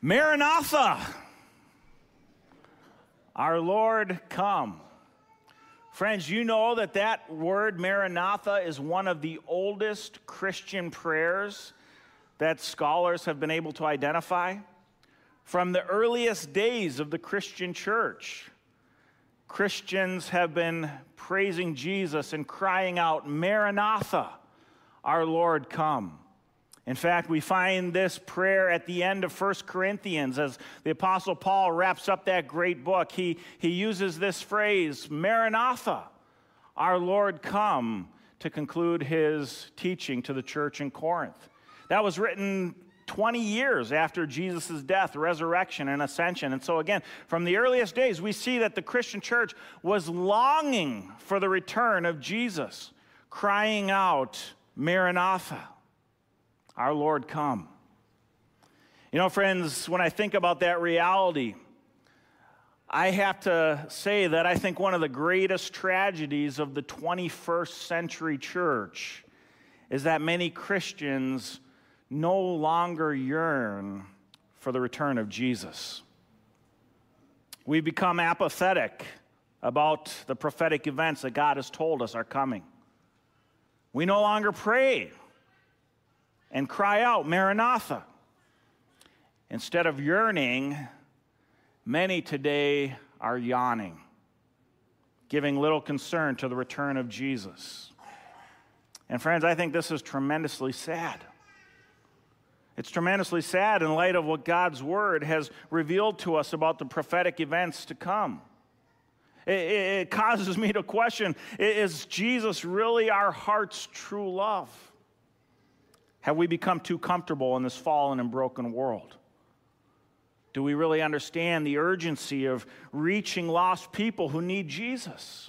Maranatha, our Lord, come. Friends, you know that that word Maranatha is one of the oldest Christian prayers that scholars have been able to identify. From the earliest days of the Christian church, Christians have been praising Jesus and crying out, Maranatha, our Lord, come. In fact, we find this prayer at the end of 1 Corinthians as the Apostle Paul wraps up that great book. He, he uses this phrase, Maranatha, our Lord come, to conclude his teaching to the church in Corinth. That was written 20 years after Jesus' death, resurrection, and ascension. And so, again, from the earliest days, we see that the Christian church was longing for the return of Jesus, crying out, Maranatha our Lord come. You know, friends, when I think about that reality, I have to say that I think one of the greatest tragedies of the 21st century church is that many Christians no longer yearn for the return of Jesus. We become apathetic about the prophetic events that God has told us are coming. We no longer pray and cry out, Maranatha. Instead of yearning, many today are yawning, giving little concern to the return of Jesus. And friends, I think this is tremendously sad. It's tremendously sad in light of what God's word has revealed to us about the prophetic events to come. It, causes me to question is Jesus really our heart's true love? Have we become too comfortable in this fallen and broken world? Do we really understand the urgency of reaching lost people who need Jesus?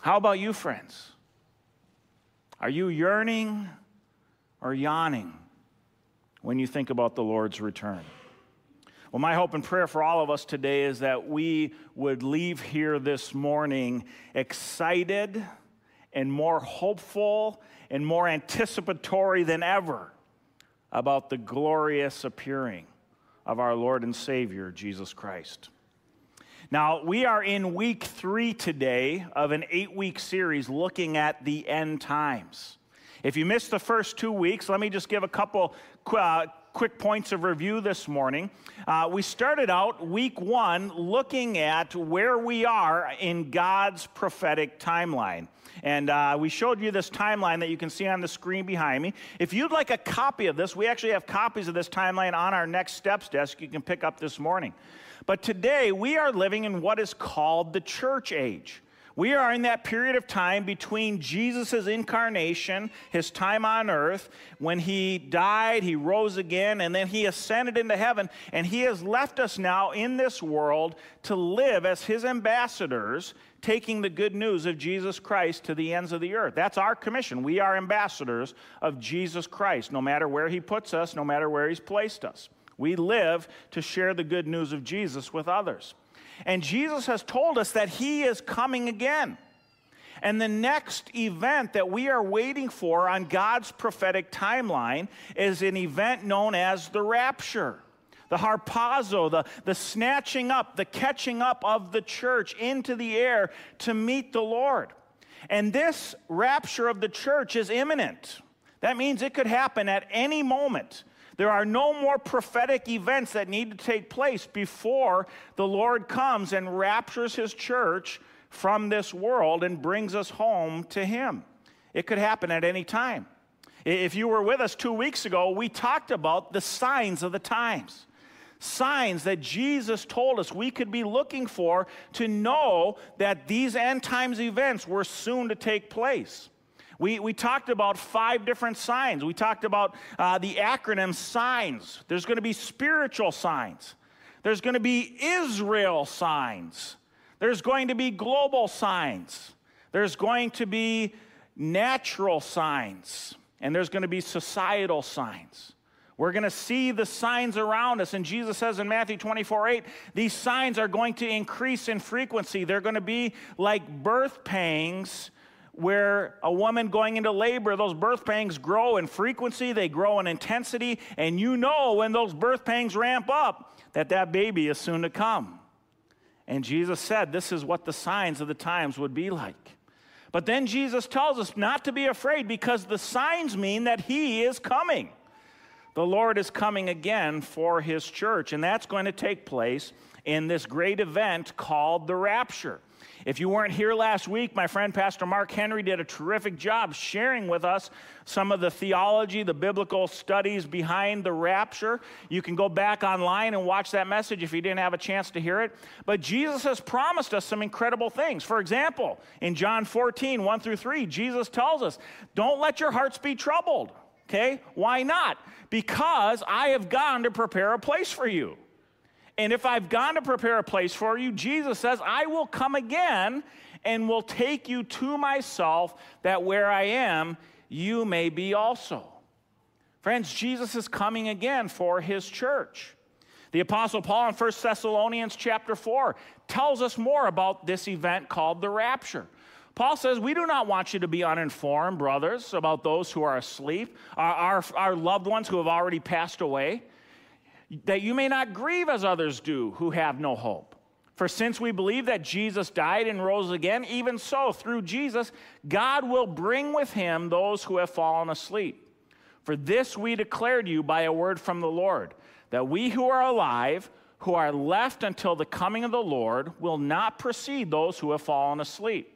How about you, friends? Are you yearning or yawning when you think about the Lord's return? Well, my hope and prayer for all of us today is that we would leave here this morning excited and more hopeful and more anticipatory than ever about the glorious appearing of our Lord and Savior, Jesus Christ. Now, we are in week three today of an eight week series looking at the end times. If you missed the first two weeks, let me just give a couple uh, quick points of review this morning. Uh, we started out week one looking at where we are in God's prophetic timeline. And uh, we showed you this timeline that you can see on the screen behind me. If you'd like a copy of this, we actually have copies of this timeline on our next steps desk you can pick up this morning. But today, we are living in what is called the church age. We are in that period of time between Jesus' incarnation, his time on earth, when he died, he rose again, and then he ascended into heaven. And he has left us now in this world to live as his ambassadors, taking the good news of Jesus Christ to the ends of the earth. That's our commission. We are ambassadors of Jesus Christ, no matter where he puts us, no matter where he's placed us. We live to share the good news of Jesus with others. And Jesus has told us that he is coming again. And the next event that we are waiting for on God's prophetic timeline is an event known as the rapture. The harpazo, the, the snatching up, the catching up of the church into the air to meet the Lord. And this rapture of the church is imminent. That means it could happen at any moment. There are no more prophetic events that need to take place before the Lord comes and raptures his church from this world and brings us home to him. It could happen at any time. If you were with us two weeks ago, we talked about the signs of the times. Signs that Jesus told us we could be looking for to know that these end times events were soon to take place. We, we talked about five different signs. We talked about uh, the acronym SIGNS. There's going to be spiritual signs, there's going to be Israel signs, there's going to be global signs, there's going to be natural signs, and there's going to be societal signs. We're going to see the signs around us. And Jesus says in Matthew 24 8, these signs are going to increase in frequency. They're going to be like birth pangs where a woman going into labor, those birth pangs grow in frequency, they grow in intensity, and you know when those birth pangs ramp up that that baby is soon to come. And Jesus said this is what the signs of the times would be like. But then Jesus tells us not to be afraid because the signs mean that he is coming. The Lord is coming again for his church, and that's going to take place in this great event called the rapture. If you weren't here last week, my friend Pastor Mark Henry did a terrific job sharing with us some of the theology, the biblical studies behind the rapture. You can go back online and watch that message if you didn't have a chance to hear it. But Jesus has promised us some incredible things. For example, in John 14, 1 through 3, Jesus tells us, Don't let your hearts be troubled. Okay? Why not? Because I have gone to prepare a place for you. And if I've gone to prepare a place for you, Jesus says, I will come again and will take you to myself, that where I am, you may be also. Friends, Jesus is coming again for his church. The apostle Paul in 1 Thessalonians chapter 4 tells us more about this event called the rapture. Paul says, We do not want you to be uninformed, brothers, about those who are asleep, our, our, our loved ones who have already passed away that you may not grieve as others do who have no hope. For since we believe that Jesus died and rose again, even so, through Jesus, God will bring with him those who have fallen asleep. For this we declare to you by a word from the Lord, that we who are alive, who are left until the coming of the Lord, will not precede those who have fallen asleep.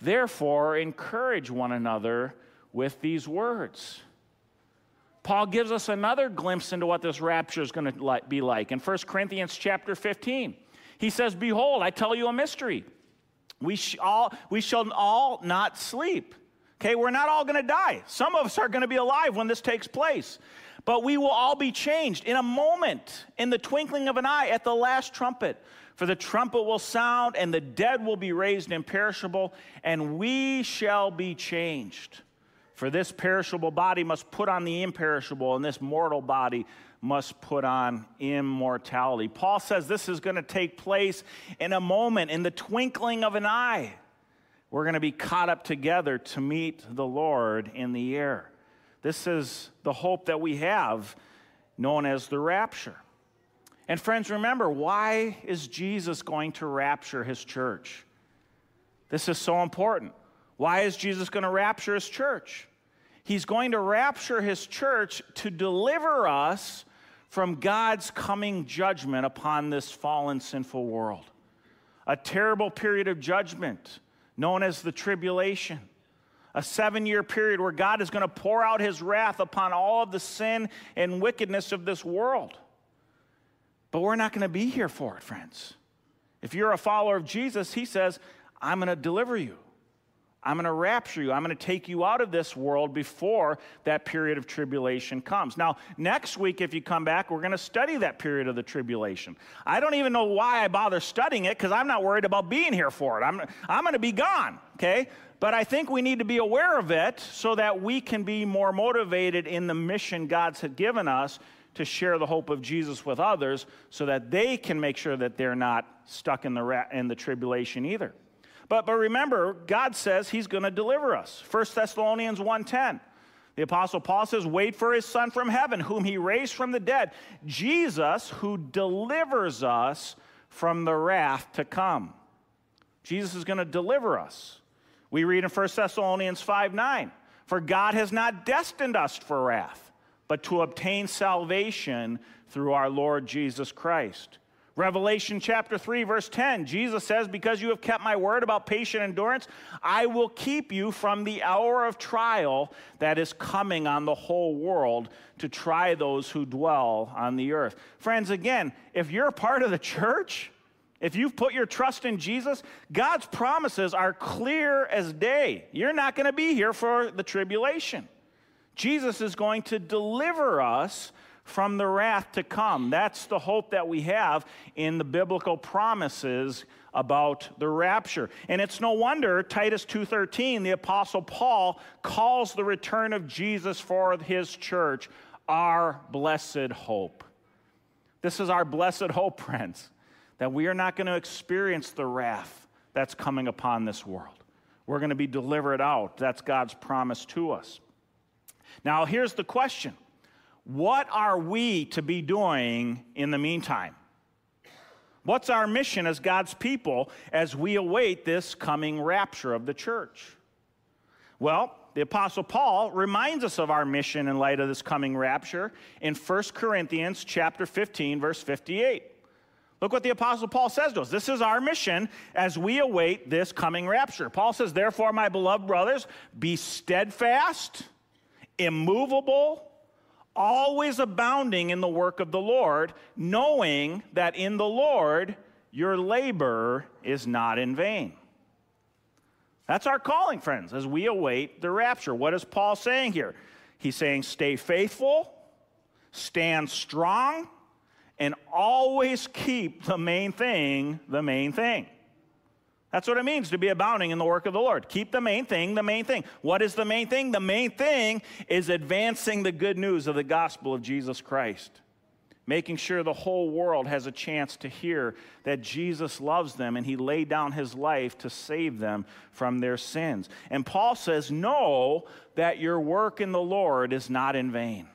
Therefore, encourage one another with these words. Paul gives us another glimpse into what this rapture is going to be like in 1 Corinthians chapter 15. He says, Behold, I tell you a mystery. We, sh- all, we shall all not sleep. Okay, we're not all going to die. Some of us are going to be alive when this takes place. But we will all be changed in a moment, in the twinkling of an eye, at the last trumpet. For the trumpet will sound, and the dead will be raised imperishable, and we shall be changed. For this perishable body must put on the imperishable, and this mortal body must put on immortality. Paul says this is going to take place in a moment, in the twinkling of an eye. We're going to be caught up together to meet the Lord in the air. This is the hope that we have, known as the rapture. And friends, remember, why is Jesus going to rapture his church? This is so important. Why is Jesus going to rapture his church? He's going to rapture his church to deliver us from God's coming judgment upon this fallen, sinful world. A terrible period of judgment known as the tribulation. A seven year period where God is going to pour out his wrath upon all of the sin and wickedness of this world. But we're not going to be here for it, friends. If you're a follower of Jesus, he says, I'm going to deliver you. I'm going to rapture you. I'm going to take you out of this world before that period of tribulation comes. Now, next week, if you come back, we're going to study that period of the tribulation. I don't even know why I bother studying it because I'm not worried about being here for it. I'm, I'm going to be gone, okay? But I think we need to be aware of it so that we can be more motivated in the mission God's had given us to share the hope of Jesus with others so that they can make sure that they're not stuck in the, ra- in the tribulation either. But, but remember, God says he's going to deliver us. 1 Thessalonians 1.10. The Apostle Paul says, Wait for his Son from heaven, whom he raised from the dead, Jesus, who delivers us from the wrath to come. Jesus is going to deliver us. We read in 1 Thessalonians 5 9, For God has not destined us for wrath but to obtain salvation through our Lord Jesus Christ. Revelation chapter 3, verse 10, Jesus says, Because you have kept my word about patient endurance, I will keep you from the hour of trial that is coming on the whole world to try those who dwell on the earth. Friends, again, if you're part of the church, if you've put your trust in Jesus, God's promises are clear as day. You're not going to be here for the tribulation. Jesus is going to deliver us from the wrath to come. That's the hope that we have in the biblical promises about the rapture. And it's no wonder Titus 2:13 the apostle Paul calls the return of Jesus for his church our blessed hope. This is our blessed hope, friends, that we are not going to experience the wrath that's coming upon this world. We're going to be delivered out. That's God's promise to us. Now, here's the question What are we to be doing in the meantime? What's our mission as God's people as we await this coming rapture of the church? Well, the apostle Paul reminds us of our mission in light of this coming rapture in 1 Corinthians chapter 15 verse 58. Look what the apostle Paul says to us. This is our mission as we await this coming rapture. Paul says, "Therefore, my beloved brothers, be steadfast, immovable, always abounding in the work of the Lord, knowing that in the Lord your labor is not in vain. That's our calling, friends, as we await the rapture. What is Paul saying here? He's saying, stay faithful, stand strong, and always keep the main thing the main thing. That's what it means to be abounding in the work of the Lord. Keep the main thing the main thing. What is the main thing? The main thing is advancing the good news of the gospel of Jesus Christ. Making sure the whole world has a chance to hear that Jesus loves them and he laid down his life to save them from their sins. And Paul says, Know that your work in the Lord is not in vain.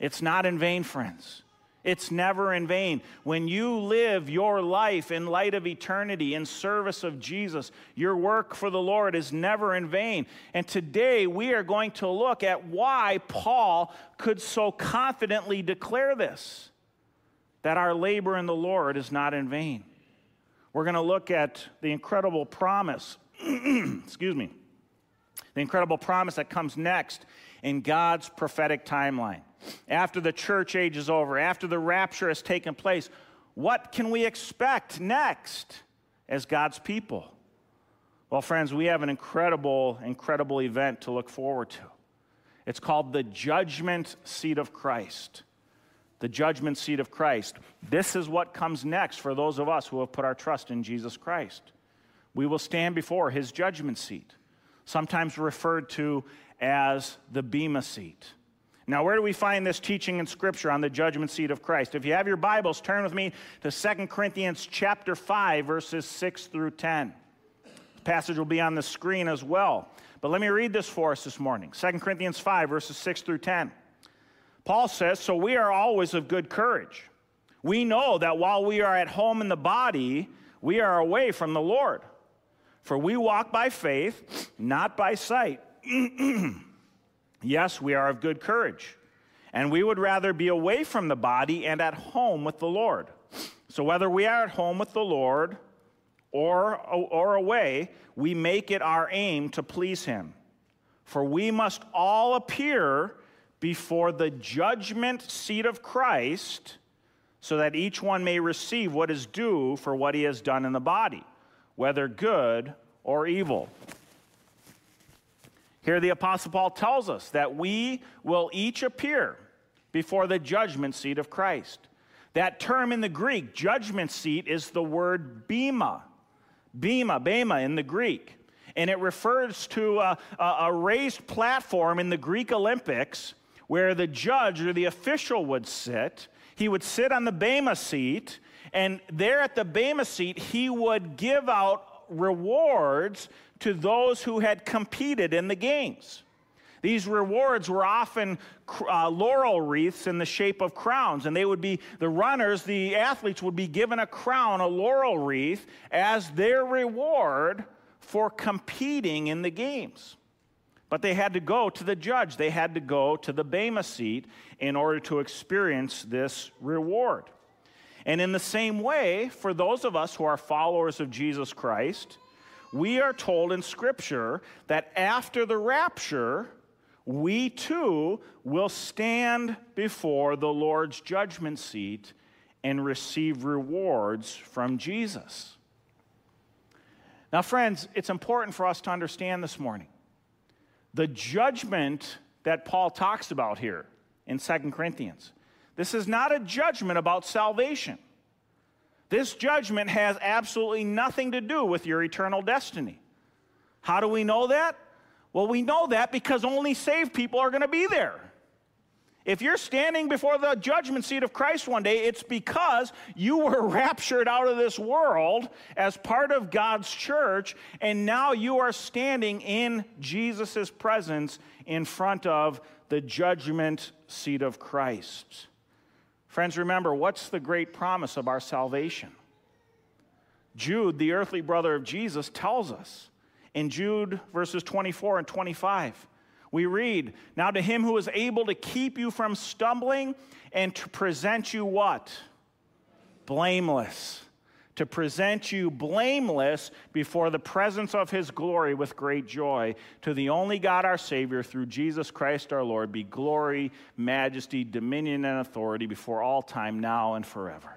It's not in vain, friends. It's never in vain. When you live your life in light of eternity, in service of Jesus, your work for the Lord is never in vain. And today we are going to look at why Paul could so confidently declare this that our labor in the Lord is not in vain. We're going to look at the incredible promise, excuse me, the incredible promise that comes next in God's prophetic timeline after the church age is over, after the rapture has taken place, what can we expect next as God's people? Well, friends, we have an incredible, incredible event to look forward to. It's called the judgment seat of Christ. The judgment seat of Christ. This is what comes next for those of us who have put our trust in Jesus Christ. We will stand before his judgment seat, sometimes referred to as the Bema seat. Now, where do we find this teaching in Scripture on the judgment seat of Christ? If you have your Bibles, turn with me to 2 Corinthians chapter 5, verses 6 through 10. The passage will be on the screen as well. But let me read this for us this morning 2 Corinthians 5, verses 6 through 10. Paul says, So we are always of good courage. We know that while we are at home in the body, we are away from the Lord. For we walk by faith, not by sight. Yes, we are of good courage, and we would rather be away from the body and at home with the Lord. So, whether we are at home with the Lord or, or away, we make it our aim to please Him. For we must all appear before the judgment seat of Christ, so that each one may receive what is due for what he has done in the body, whether good or evil. Here, the Apostle Paul tells us that we will each appear before the judgment seat of Christ. That term in the Greek, judgment seat, is the word bema. Bema, bema in the Greek. And it refers to a, a, raised platform in the Greek Olympics where the judge or the official would sit. He would sit on the bema seat, and there at the bema seat, he would give out rewards to those who had competed in the games. These rewards were often uh, laurel wreaths in the shape of crowns, and they would be the runners, the athletes would be given a crown, a laurel wreath, as their reward for competing in the games. But they had to go to the judge, they had to go to the Bema seat in order to experience this reward. And in the same way, for those of us who are followers of Jesus Christ, we are told in Scripture that after the rapture, we too will stand before the Lord's judgment seat and receive rewards from Jesus. Now, friends, it's important for us to understand this morning the judgment that Paul talks about here in 2 Corinthians. This is not a judgment about salvation. This judgment has absolutely nothing to do with your eternal destiny. How do we know that? Well, we know that because only saved people are going to be there. If you're standing before the judgment seat of Christ one day, it's because you were raptured out of this world as part of God's church, and now you are standing in Jesus' presence in front of the judgment seat of Christ. Friends, remember, what's the great promise of our salvation? Jude, the earthly brother of Jesus, tells us in Jude verses 24 and 25 we read, Now to him who is able to keep you from stumbling and to present you what? Blameless. To present you blameless before the presence of his glory with great joy. To the only God our Savior, through Jesus Christ our Lord, be glory, majesty, dominion, and authority before all time, now and forever.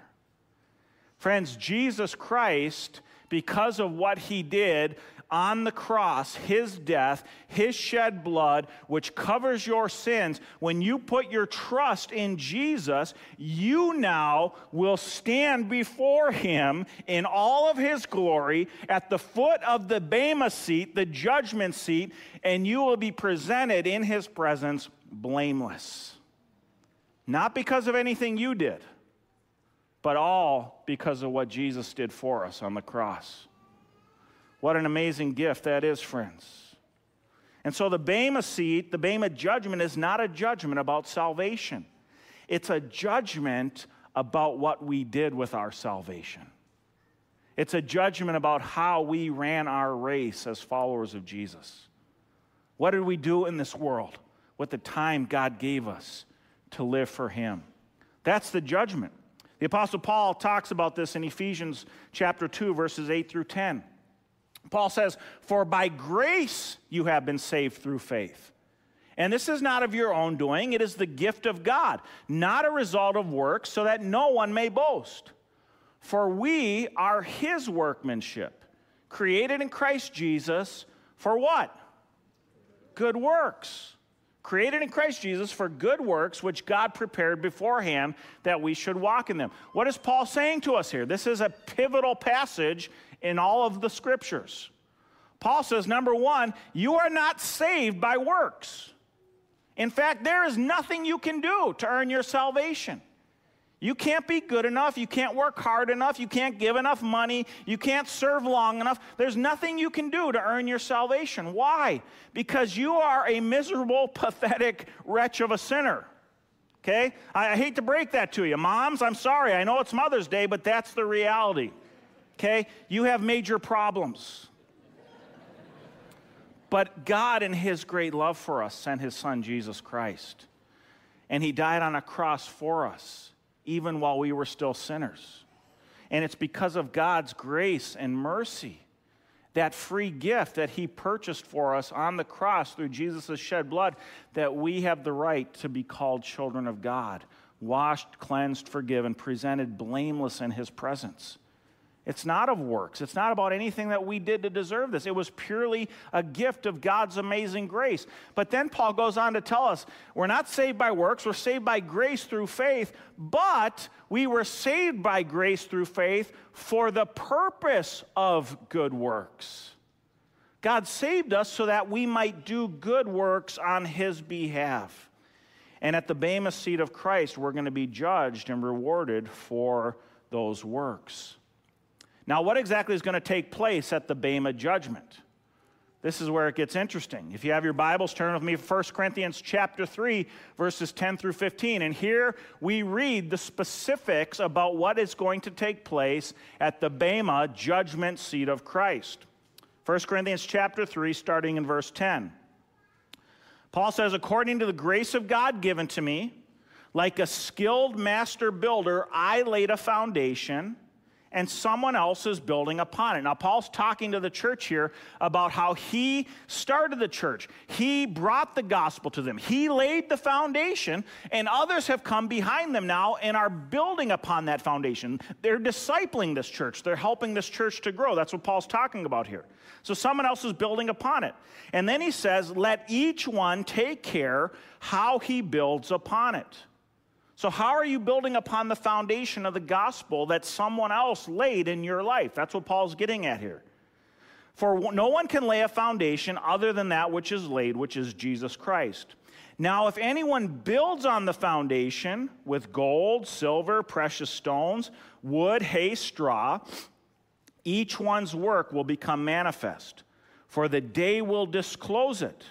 Friends, Jesus Christ, because of what he did, on the cross, his death, his shed blood, which covers your sins, when you put your trust in Jesus, you now will stand before him in all of his glory at the foot of the Bema seat, the judgment seat, and you will be presented in his presence blameless. Not because of anything you did, but all because of what Jesus did for us on the cross. What an amazing gift that is, friends. And so the Bema seat, the Bema judgment, is not a judgment about salvation, it's a judgment about what we did with our salvation. It's a judgment about how we ran our race as followers of Jesus. What did we do in this world with the time God gave us to live for Him? That's the judgment. The Apostle Paul talks about this in Ephesians chapter 2, verses 8 through 10. Paul says, For by grace you have been saved through faith. And this is not of your own doing, it is the gift of God, not a result of works, so that no one may boast. For we are his workmanship, created in Christ Jesus for what? Good works. Created in Christ Jesus for good works, which God prepared beforehand that we should walk in them. What is Paul saying to us here? This is a pivotal passage in all of the scriptures. Paul says, number one, you are not saved by works. In fact, there is nothing you can do to earn your salvation. You can't be good enough. You can't work hard enough. You can't give enough money. You can't serve long enough. There's nothing you can do to earn your salvation. Why? Because you are a miserable, pathetic wretch of a sinner. Okay? I, I hate to break that to you. Moms, I'm sorry. I know it's Mother's Day, but that's the reality okay? You have major problems. But God, in His great love for us, sent His Son, Jesus Christ. And He died on a cross for us, even while we were still sinners. And it's because of God's grace and mercy, that free gift that He purchased for us on the cross through Jesus' shed blood, that we have the right to be called children of God, washed, cleansed, forgiven, presented blameless in His presence. It's not of works. It's not about anything that we did to deserve this. It was purely a gift of God's amazing grace. But then Paul goes on to tell us we're not saved by works, we're saved by grace through faith, but we were saved by grace through faith for the purpose of good works. God saved us so that we might do good works on his behalf. And at the Bema seat of Christ, we're going to be judged and rewarded for those works. Now, what exactly is going to take place at the Bema judgment? This is where it gets interesting. If you have your Bibles, turn with me to 1 Corinthians chapter 3, verses 10 through 15. And here we read the specifics about what is going to take place at the Bema judgment seat of Christ. 1 Corinthians chapter 3, starting in verse 10. Paul says, According to the grace of God given to me, like a skilled master builder, I laid a foundation and someone else is building upon it. Now, Paul's talking to the church here about how he started the church. He brought the gospel to them, he laid the foundation, and others have come behind them now and are building upon that foundation. They're discipling this church, they're helping this church to grow. That's what Paul's talking about here. So, someone else is building upon it. And then he says, Let each one take care how he builds upon it. So, how are you building upon the foundation of the gospel that someone else laid in your life? That's what Paul's getting at here. For no one can lay a foundation other than that which is laid, which is Jesus Christ. Now, if anyone builds on the foundation with gold, silver, precious stones, wood, hay, straw, each one's work will become manifest, for the day will disclose it,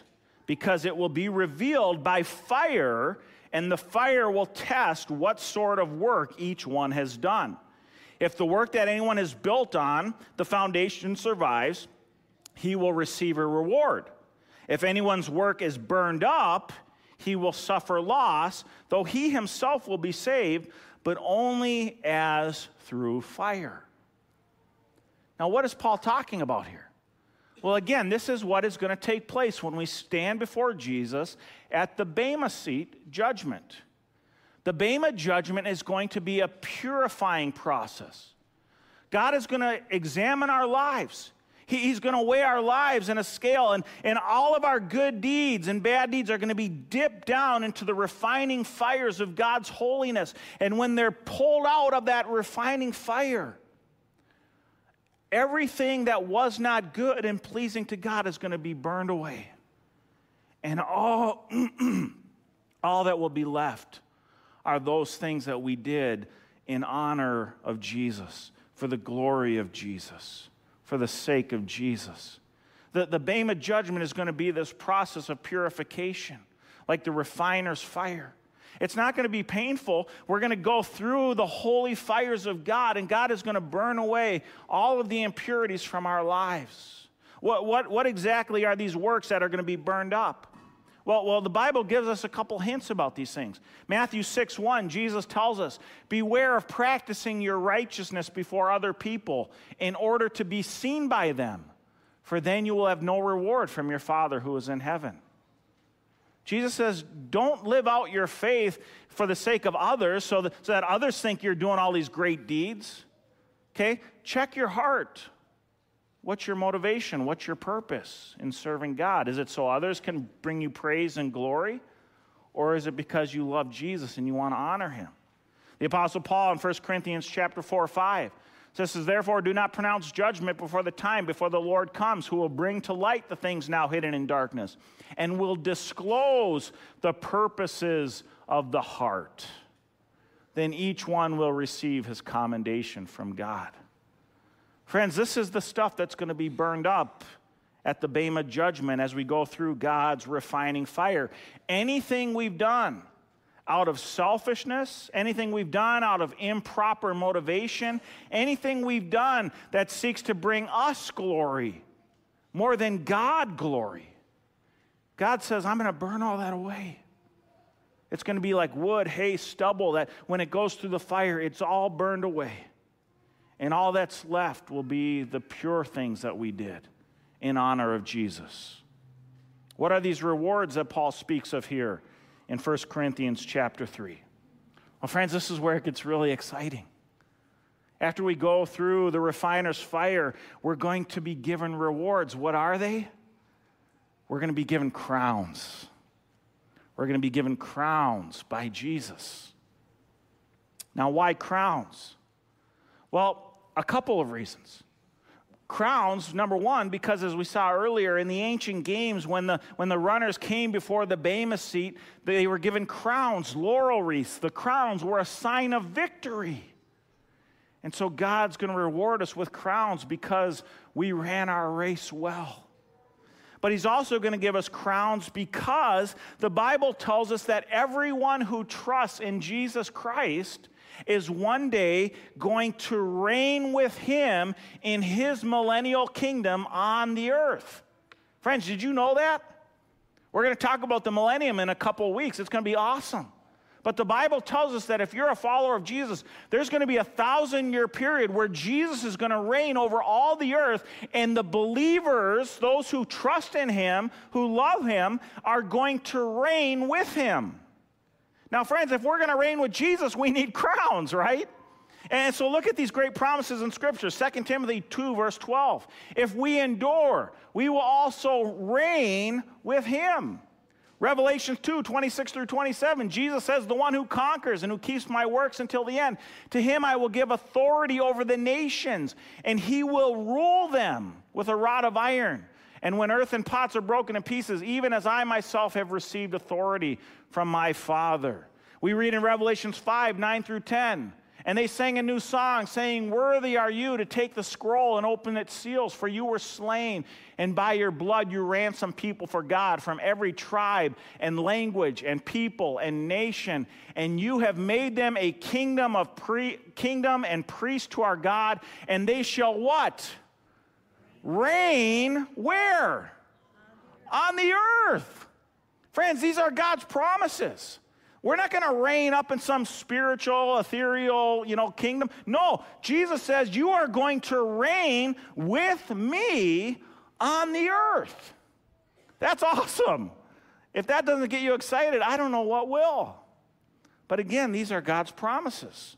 because it will be revealed by fire and the fire will test what sort of work each one has done. If the work that anyone has built on, the foundation survives, he will receive a reward. If anyone's work is burned up, he will suffer loss, though he himself will be saved, but only as through fire. Now, what is Paul talking about here? Well, again, this is what is going to take place when we stand before Jesus at the Bema seat judgment. The Bema judgment is going to be a purifying process. God is going to examine our lives. he's going to weigh our lives in a scale, and, and all of our good deeds and bad deeds are going to be dipped down into the refining fires of God's holiness. And when they're pulled out of that refining fire, everything that was not good and pleasing to God is going to be burned away. And all, all that will be left are those things that we did in honor of Jesus, for the glory of Jesus, for the sake of Jesus. The, the Bema judgment is going to be this process of purification, like the refiner's fire. It's not going to be painful. We're going to go through the holy fires of God, and God is going to burn away all of the impurities from our lives. What, what, what exactly are these works that are going to be burned up? Well, well, the Bible gives us a couple hints about these things. Matthew 6 1, Jesus tells us, Beware of practicing your righteousness before other people in order to be seen by them, for then you will have no reward from your Father who is in heaven. Jesus says, don't live out your faith for the sake of others so that, so that others think you're doing all these great deeds. Okay? Check your heart. What's your motivation? What's your purpose in serving God? Is it so others can bring you praise and glory? Or is it because you love Jesus and you want to honor him? The Apostle Paul in 1 Corinthians chapter 4 5 says, Therefore, do not pronounce judgment before the time, before the Lord comes, who will bring to light the things now hidden in darkness, and will disclose the purposes of the heart. Then each one will receive his commendation from God. Friends, this is the stuff that's going to be burned up at the Bema judgment as we go through God's refining fire. Anything we've done, out of selfishness, anything we've done out of improper motivation, anything we've done that seeks to bring us glory more than God glory. God says, I'm going to burn all that away. It's going to be like wood, hay, stubble that when it goes through the fire, it's all burned away. And all that's left will be the pure things that we did in honor of Jesus. What are these rewards that Paul speaks of here? In 1 Corinthians chapter 3. Well, friends, this is where it gets really exciting. After we go through the refiner's fire, we're going to be given rewards. What are they? We're going to be given crowns. We're going to be given crowns by Jesus. Now, why crowns? Well, a couple of reasons crowns number one because as we saw earlier in the ancient games when the when the runners came before the bema seat they were given crowns laurel wreaths. The crowns were a sign of victory. And so god's going to reward us with crowns because we ran our race well. But he's also going to give us crowns because the bible tells us that everyone who trusts in jesus christ is one day going to reign with him in his millennial kingdom on the earth. Friends, did you know that? We're going to talk about the millennium in a couple of weeks. It's going to be awesome. But the Bible tells us that if you're a follower of Jesus, there's going to be a thousand year period where Jesus is going to reign over all the earth, and the believers, those who trust in him, who love him, are going to reign with him. Now, friends, if we're going to reign with Jesus, we need crowns, right? And so look at these great promises in Scripture 2 Timothy 2, verse 12. If we endure, we will also reign with him. Revelation 2, 26 through 27, Jesus says, The one who conquers and who keeps my works until the end, to him I will give authority over the nations, and he will rule them with a rod of iron. And when earthen pots are broken in pieces, even as I myself have received authority from my Father. We read in Revelations 5, 9 through 10. And they sang a new song, saying, Worthy are you to take the scroll and open its seals, for you were slain, and by your blood you ransomed people for God from every tribe and language and people and nation. And you have made them a kingdom of pre- kingdom and priest to our God, and they shall what? Reign where? On the earth. Friends, these are God's promises. We're not going to reign up in some spiritual, ethereal, you know, kingdom. No, Jesus says you are going to reign with me on the earth. That's awesome. If that doesn't get you excited, I don't know what will. But again, these are God's promises.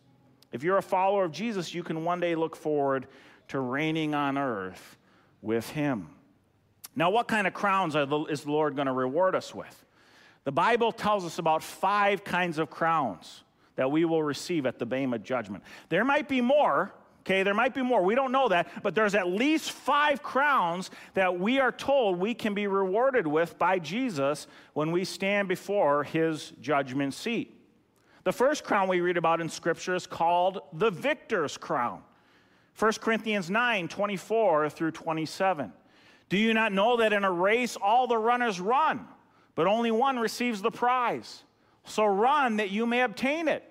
If you're a follower of Jesus, you can one day look forward to reigning on earth with him. Now, what kind of crowns is the Lord going to reward us with? The Bible tells us about five kinds of crowns that we will receive at the Bema judgment. There might be more, okay, there might be more. We don't know that, but there's at least five crowns that we are told we can be rewarded with by Jesus when we stand before his judgment seat. The first crown we read about in Scripture is called the victor's crown. 1 Corinthians 9 24 through 27. Do you not know that in a race all the runners run? but only one receives the prize. So run that you may obtain it.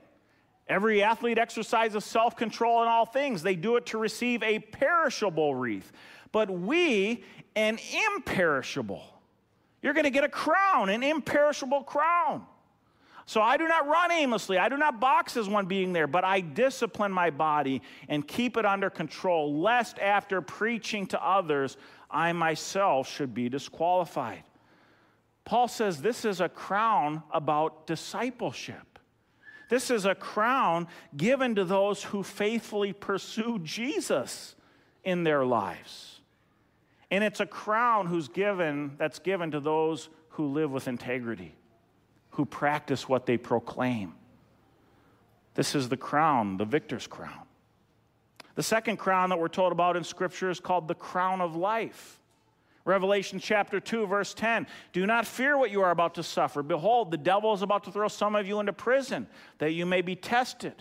Every athlete exercises self control in all things. They do it to receive a perishable wreath, but we an imperishable. You're going to get a crown, an imperishable crown. So I do not run aimlessly. I do not box as one being there, but I discipline my body and keep it under control, lest after preaching to others, I myself should be disqualified. Paul says this is a crown about discipleship. This is a crown given to those who faithfully pursue Jesus in their lives. And it's a crown who's given that's given to those who live with integrity, who practice what they proclaim. This is the crown, the victor's crown. The second crown that we're told about in Scripture is called the crown of life. Revelation chapter 2, verse 10. Do not fear what you are about to suffer. Behold, the devil is about to throw some of you into prison, that you may be tested.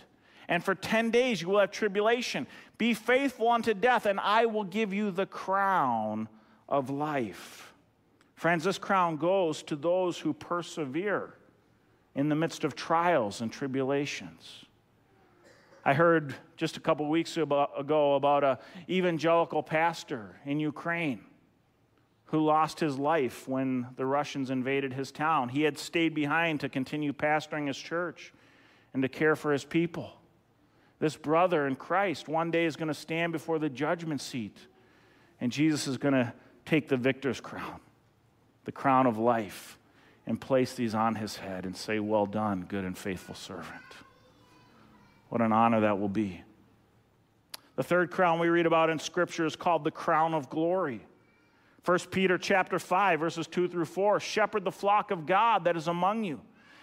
And for 10 days you will have tribulation. Be faithful unto death, and I will give you the crown of life. Friends, this crown goes to those who persevere in the midst of trials and tribulations. I heard just a couple weeks ago about an evangelical pastor in Ukraine who lost his life when the Russians invaded his town. He had stayed behind to continue pastoring his church and to care for his people. This brother in Christ one day is going to stand before the judgment seat, and Jesus is going to take the victor's crown, the crown of life, and place these on his head and say, Well done, good and faithful servant. What an honor that will be. The third crown we read about in Scripture is called the crown of glory. 1 Peter chapter 5 verses 2 through 4 shepherd the flock of God that is among you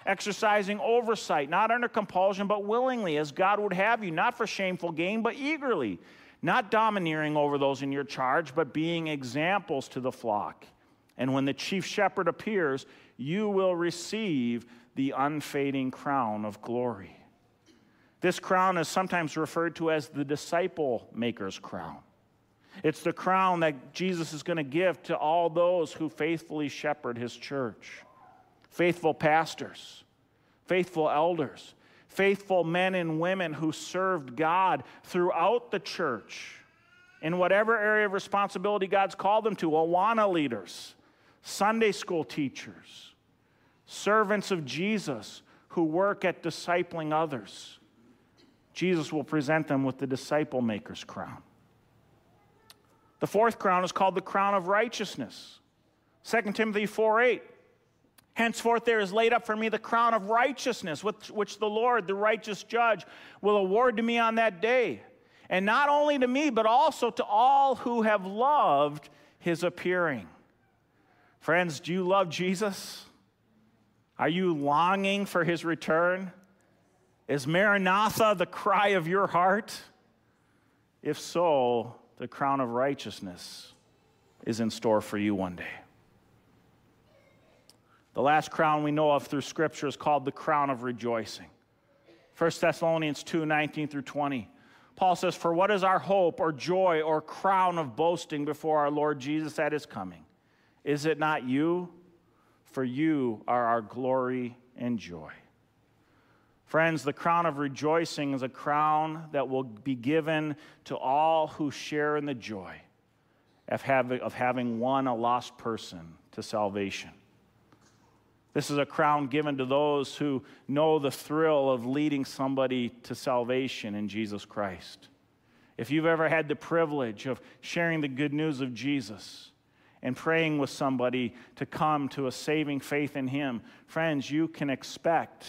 exercising oversight not under compulsion but willingly as God would have you not for shameful gain but eagerly not domineering over those in your charge but being examples to the flock and when the chief shepherd appears you will receive the unfading crown of glory this crown is sometimes referred to as the disciple maker's crown it's the crown that Jesus is going to give to all those who faithfully shepherd his church. Faithful pastors, faithful elders, faithful men and women who served God throughout the church in whatever area of responsibility God's called them to Awana leaders, Sunday school teachers, servants of Jesus who work at discipling others, Jesus will present them with the disciple maker's crown. The fourth crown is called the crown of righteousness. 2 Timothy 4 8. Henceforth, there is laid up for me the crown of righteousness, which, which the Lord, the righteous judge, will award to me on that day. And not only to me, but also to all who have loved his appearing. Friends, do you love Jesus? Are you longing for his return? Is Maranatha the cry of your heart? If so, the crown of righteousness is in store for you one day. The last crown we know of through Scripture is called the crown of rejoicing. 1 Thessalonians 2 19 through 20. Paul says, For what is our hope or joy or crown of boasting before our Lord Jesus at his coming? Is it not you? For you are our glory and joy. Friends, the crown of rejoicing is a crown that will be given to all who share in the joy of having, of having won a lost person to salvation. This is a crown given to those who know the thrill of leading somebody to salvation in Jesus Christ. If you've ever had the privilege of sharing the good news of Jesus and praying with somebody to come to a saving faith in Him, friends, you can expect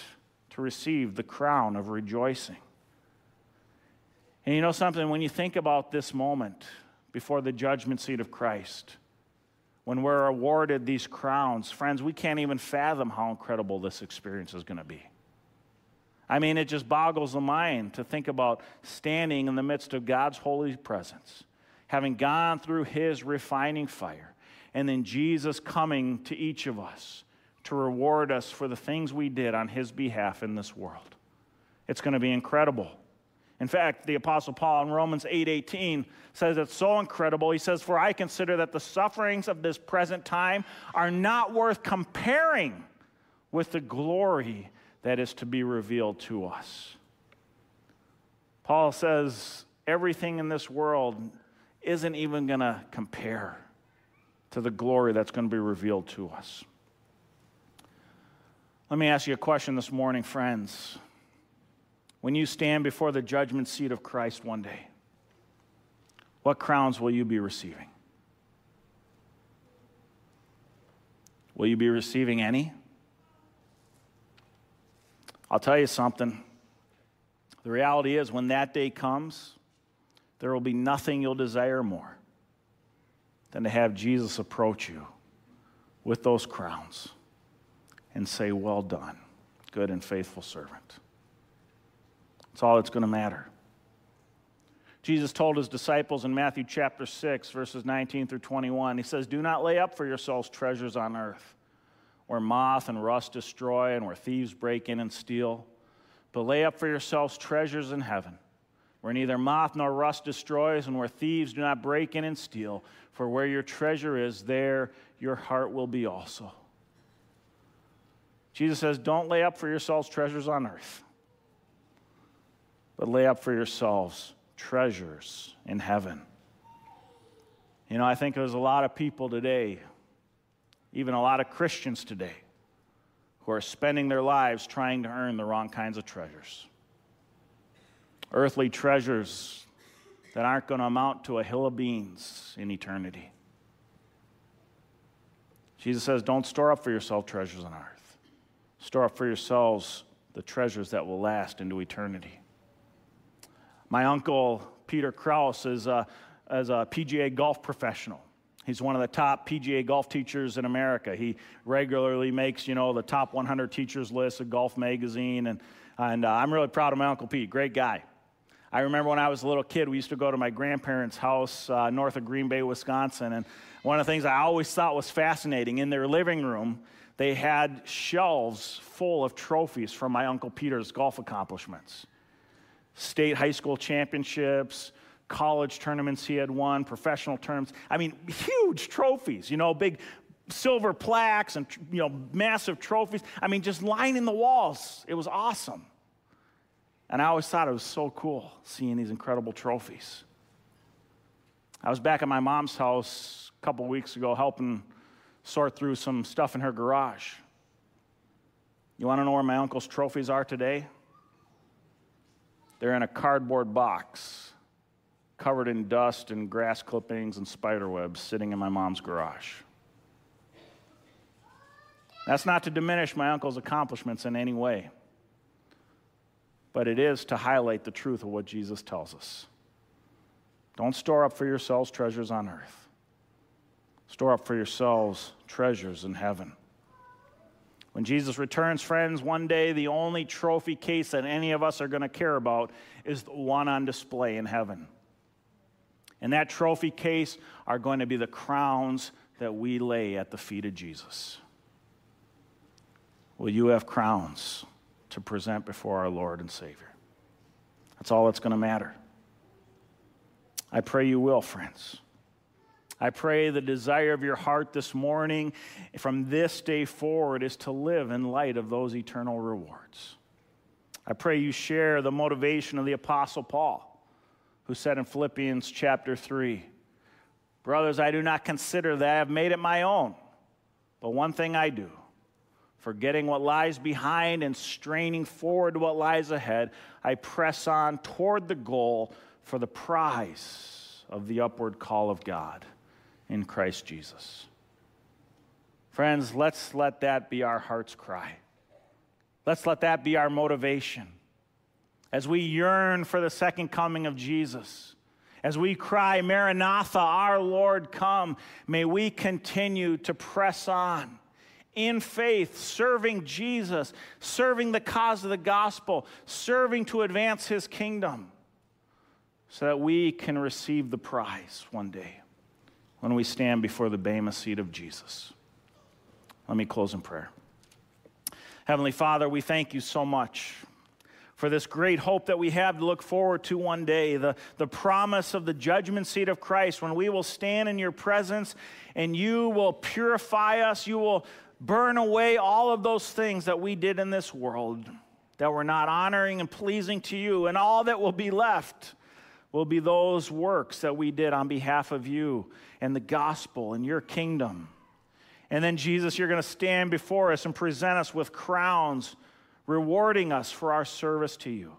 to receive the crown of rejoicing. And you know something, when you think about this moment before the judgment seat of Christ, when we're awarded these crowns, friends, we can't even fathom how incredible this experience is going to be. I mean, it just boggles the mind to think about standing in the midst of God's holy presence, having gone through his refining fire, and then Jesus coming to each of us to reward us for the things we did on his behalf in this world. It's going to be incredible. In fact, the apostle Paul in Romans 8:18 says it's so incredible. He says, "For I consider that the sufferings of this present time are not worth comparing with the glory that is to be revealed to us." Paul says everything in this world isn't even going to compare to the glory that's going to be revealed to us. Let me ask you a question this morning, friends when you stand before the judgment seat of Christ one day? What crowns will you be receiving? Will you be receiving any? I'll tell you something. The reality is, when that day comes, there will be nothing you'll desire more than to have Jesus approach you with those crowns and say, Well done, good and faithful servant. That's all that's going to matter. Jesus told his disciples in Matthew chapter 6, verses 19 through 21, he says, Do not lay up for yourselves treasures on earth, where moth and rust destroy and where thieves break in and steal, but lay up for yourselves treasures in heaven, where neither moth nor rust destroys and where thieves do not break in and steal. For where your treasure is, there your heart will be also. Jesus says, Don't lay up for yourselves treasures on earth but lay up for yourselves treasures in heaven. You know, I think there's a lot of people today, even a lot of Christians today, who are spending their lives trying to earn the wrong kinds of treasures. Earthly treasures that aren't going to amount to a hill of beans in eternity. Jesus says, Don't store up for yourself treasures on earth. Store up for yourselves the treasures that will last into eternity. My uncle, Peter Kraus, is a, is a PGA golf professional. He's one of the top PGA golf teachers in America. He regularly makes, you know, the top 100 teachers list of Golf Magazine, and, and uh, I'm really proud of my Uncle Pete. Great guy. I remember when I was a little kid, we used to go to my grandparents' house uh, north of Green Bay, Wisconsin, and one of the things I always thought was fascinating in their living room, they had shelves full of trophies from my Uncle Peter's golf accomplishments state high school championships, college tournaments he had won, professional tournaments. I mean, huge trophies, you know, big silver plaques and, you know, massive trophies. I mean, just lining the walls. It was awesome. And I always thought it was so cool seeing these incredible trophies. I was back at my mom's house a couple weeks ago helping sort through some stuff in her garage. You want to know where my uncle's trophies are today? They're in a cardboard box covered in dust and grass clippings and spider webs sitting in my mom's garage. That's not to diminish my uncle's accomplishments in any way, but it is to highlight the truth of what Jesus tells us. Don't store up for yourselves treasures on earth, store up for yourselves treasures in heaven. When Jesus returns, friends, one day the only trophy case that any of us are going to care about is the one on display in heaven. And that trophy case are going to be the crowns that we lay at the feet of Jesus. Will you have crowns to present before our Lord and Savior? That's all that's going to matter. I pray you will, friends. I pray the desire of your heart this morning from this day forward is to live in light of those eternal rewards. I pray you share the motivation of the Apostle Paul, who said in Philippians chapter 3 Brothers, I do not consider that I have made it my own, but one thing I do, forgetting what lies behind and straining forward to what lies ahead, I press on toward the goal for the prize of the upward call of God in Christ Jesus. Friends, let's let that be our heart's cry. Let's let that be our motivation. As we yearn for the second coming of Jesus, as we cry, Maranatha, our Lord, come, may we continue to press on in faith, serving Jesus, serving the cause of the gospel, serving to advance his kingdom, so that we can receive the prize one day when we stand before the Bema seat of Jesus. Let me close in prayer. Heavenly Father, we thank you so much for this great hope that we have to look forward to one day the, the promise of the judgment seat of Christ when we will stand in your presence and you will purify us. You will burn away all of those things that we did in this world that were not honoring and pleasing to you, and all that will be left will be those works that we did on behalf of you and the gospel and your kingdom. And then, Jesus, you're going to stand before us and present us with crowns, rewarding us for our service to you.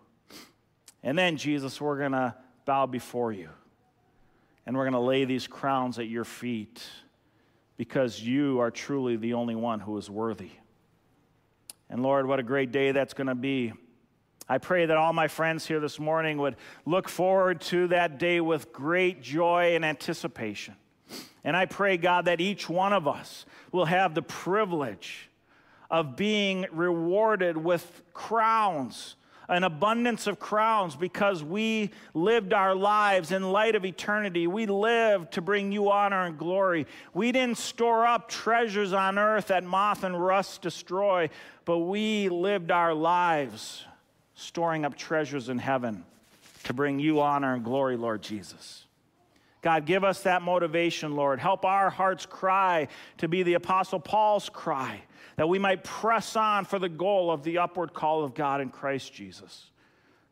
And then, Jesus, we're going to bow before you and we're going to lay these crowns at your feet because you are truly the only one who is worthy. And Lord, what a great day that's going to be I pray that all my friends here this morning would look forward to that day with great joy and anticipation. And I pray, God, that each one of us will have the privilege of being rewarded with crowns, an abundance of crowns, because we lived our lives in light of eternity. We lived to bring you honor and glory. We didn't store up treasures on earth that moth and rust destroy, but we lived our lives storing up treasures in heaven to bring you honor and glory, Lord Jesus. God, give us that motivation, Lord. Help our hearts cry to be the Apostle Paul's cry, that we might press on for the goal of the upward call of God in Christ Jesus.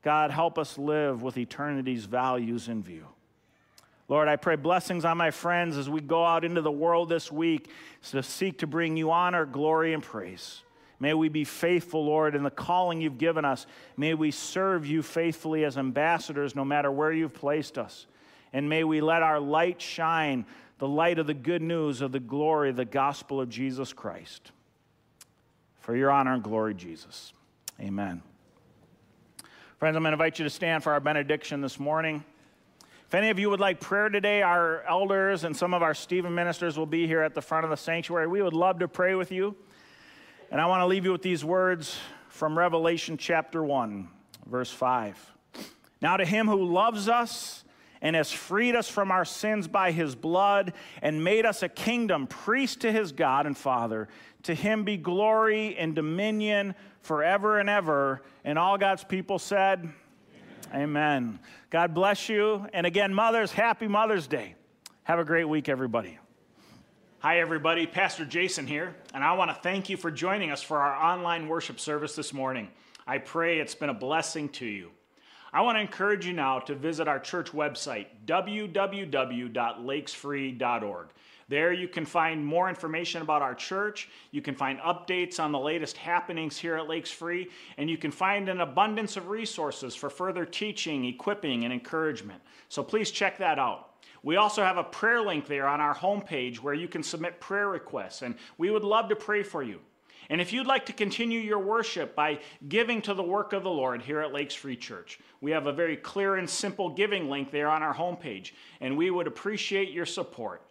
God, help us live with eternity's values in view. Lord, I pray blessings on my friends as we go out into the world this week to seek to bring you honor, glory, and praise. May we be faithful, Lord, in the calling you've given us. May we serve you faithfully as ambassadors no matter where you've placed us. And may we let our light shine, the light of the good news of the glory, the gospel of Jesus Christ. For your honor and glory, Jesus. Amen. Friends, I'm going to invite you to stand for our benediction this morning. If any of you would like prayer today, our elders and some of our Stephen ministers will be here at the front of the sanctuary. We would love to pray with you. And I want to leave you with these words from Revelation chapter 1, verse 5. Now, to him who loves us and has freed us from our sins by his blood and made us a kingdom, priest to his God and Father, to him be glory and dominion forever and ever. And all God's people said, Amen. Amen. God bless you. And again, mothers, happy Mother's Day. Have a great week, everybody. Hi, everybody. Pastor Jason here, and I want to thank you for joining us for our online worship service this morning. I pray it's been a blessing to you. I want to encourage you now to visit our church website, www.lakesfree.org. There you can find more information about our church. You can find updates on the latest happenings here at Lakes Free, and you can find an abundance of resources for further teaching, equipping, and encouragement. So please check that out. We also have a prayer link there on our homepage where you can submit prayer requests, and we would love to pray for you. And if you'd like to continue your worship by giving to the work of the Lord here at Lakes Free Church, we have a very clear and simple giving link there on our homepage, and we would appreciate your support.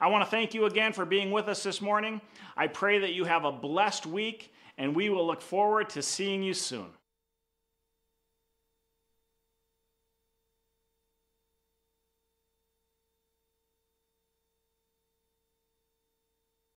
I want to thank you again for being with us this morning. I pray that you have a blessed week, and we will look forward to seeing you soon.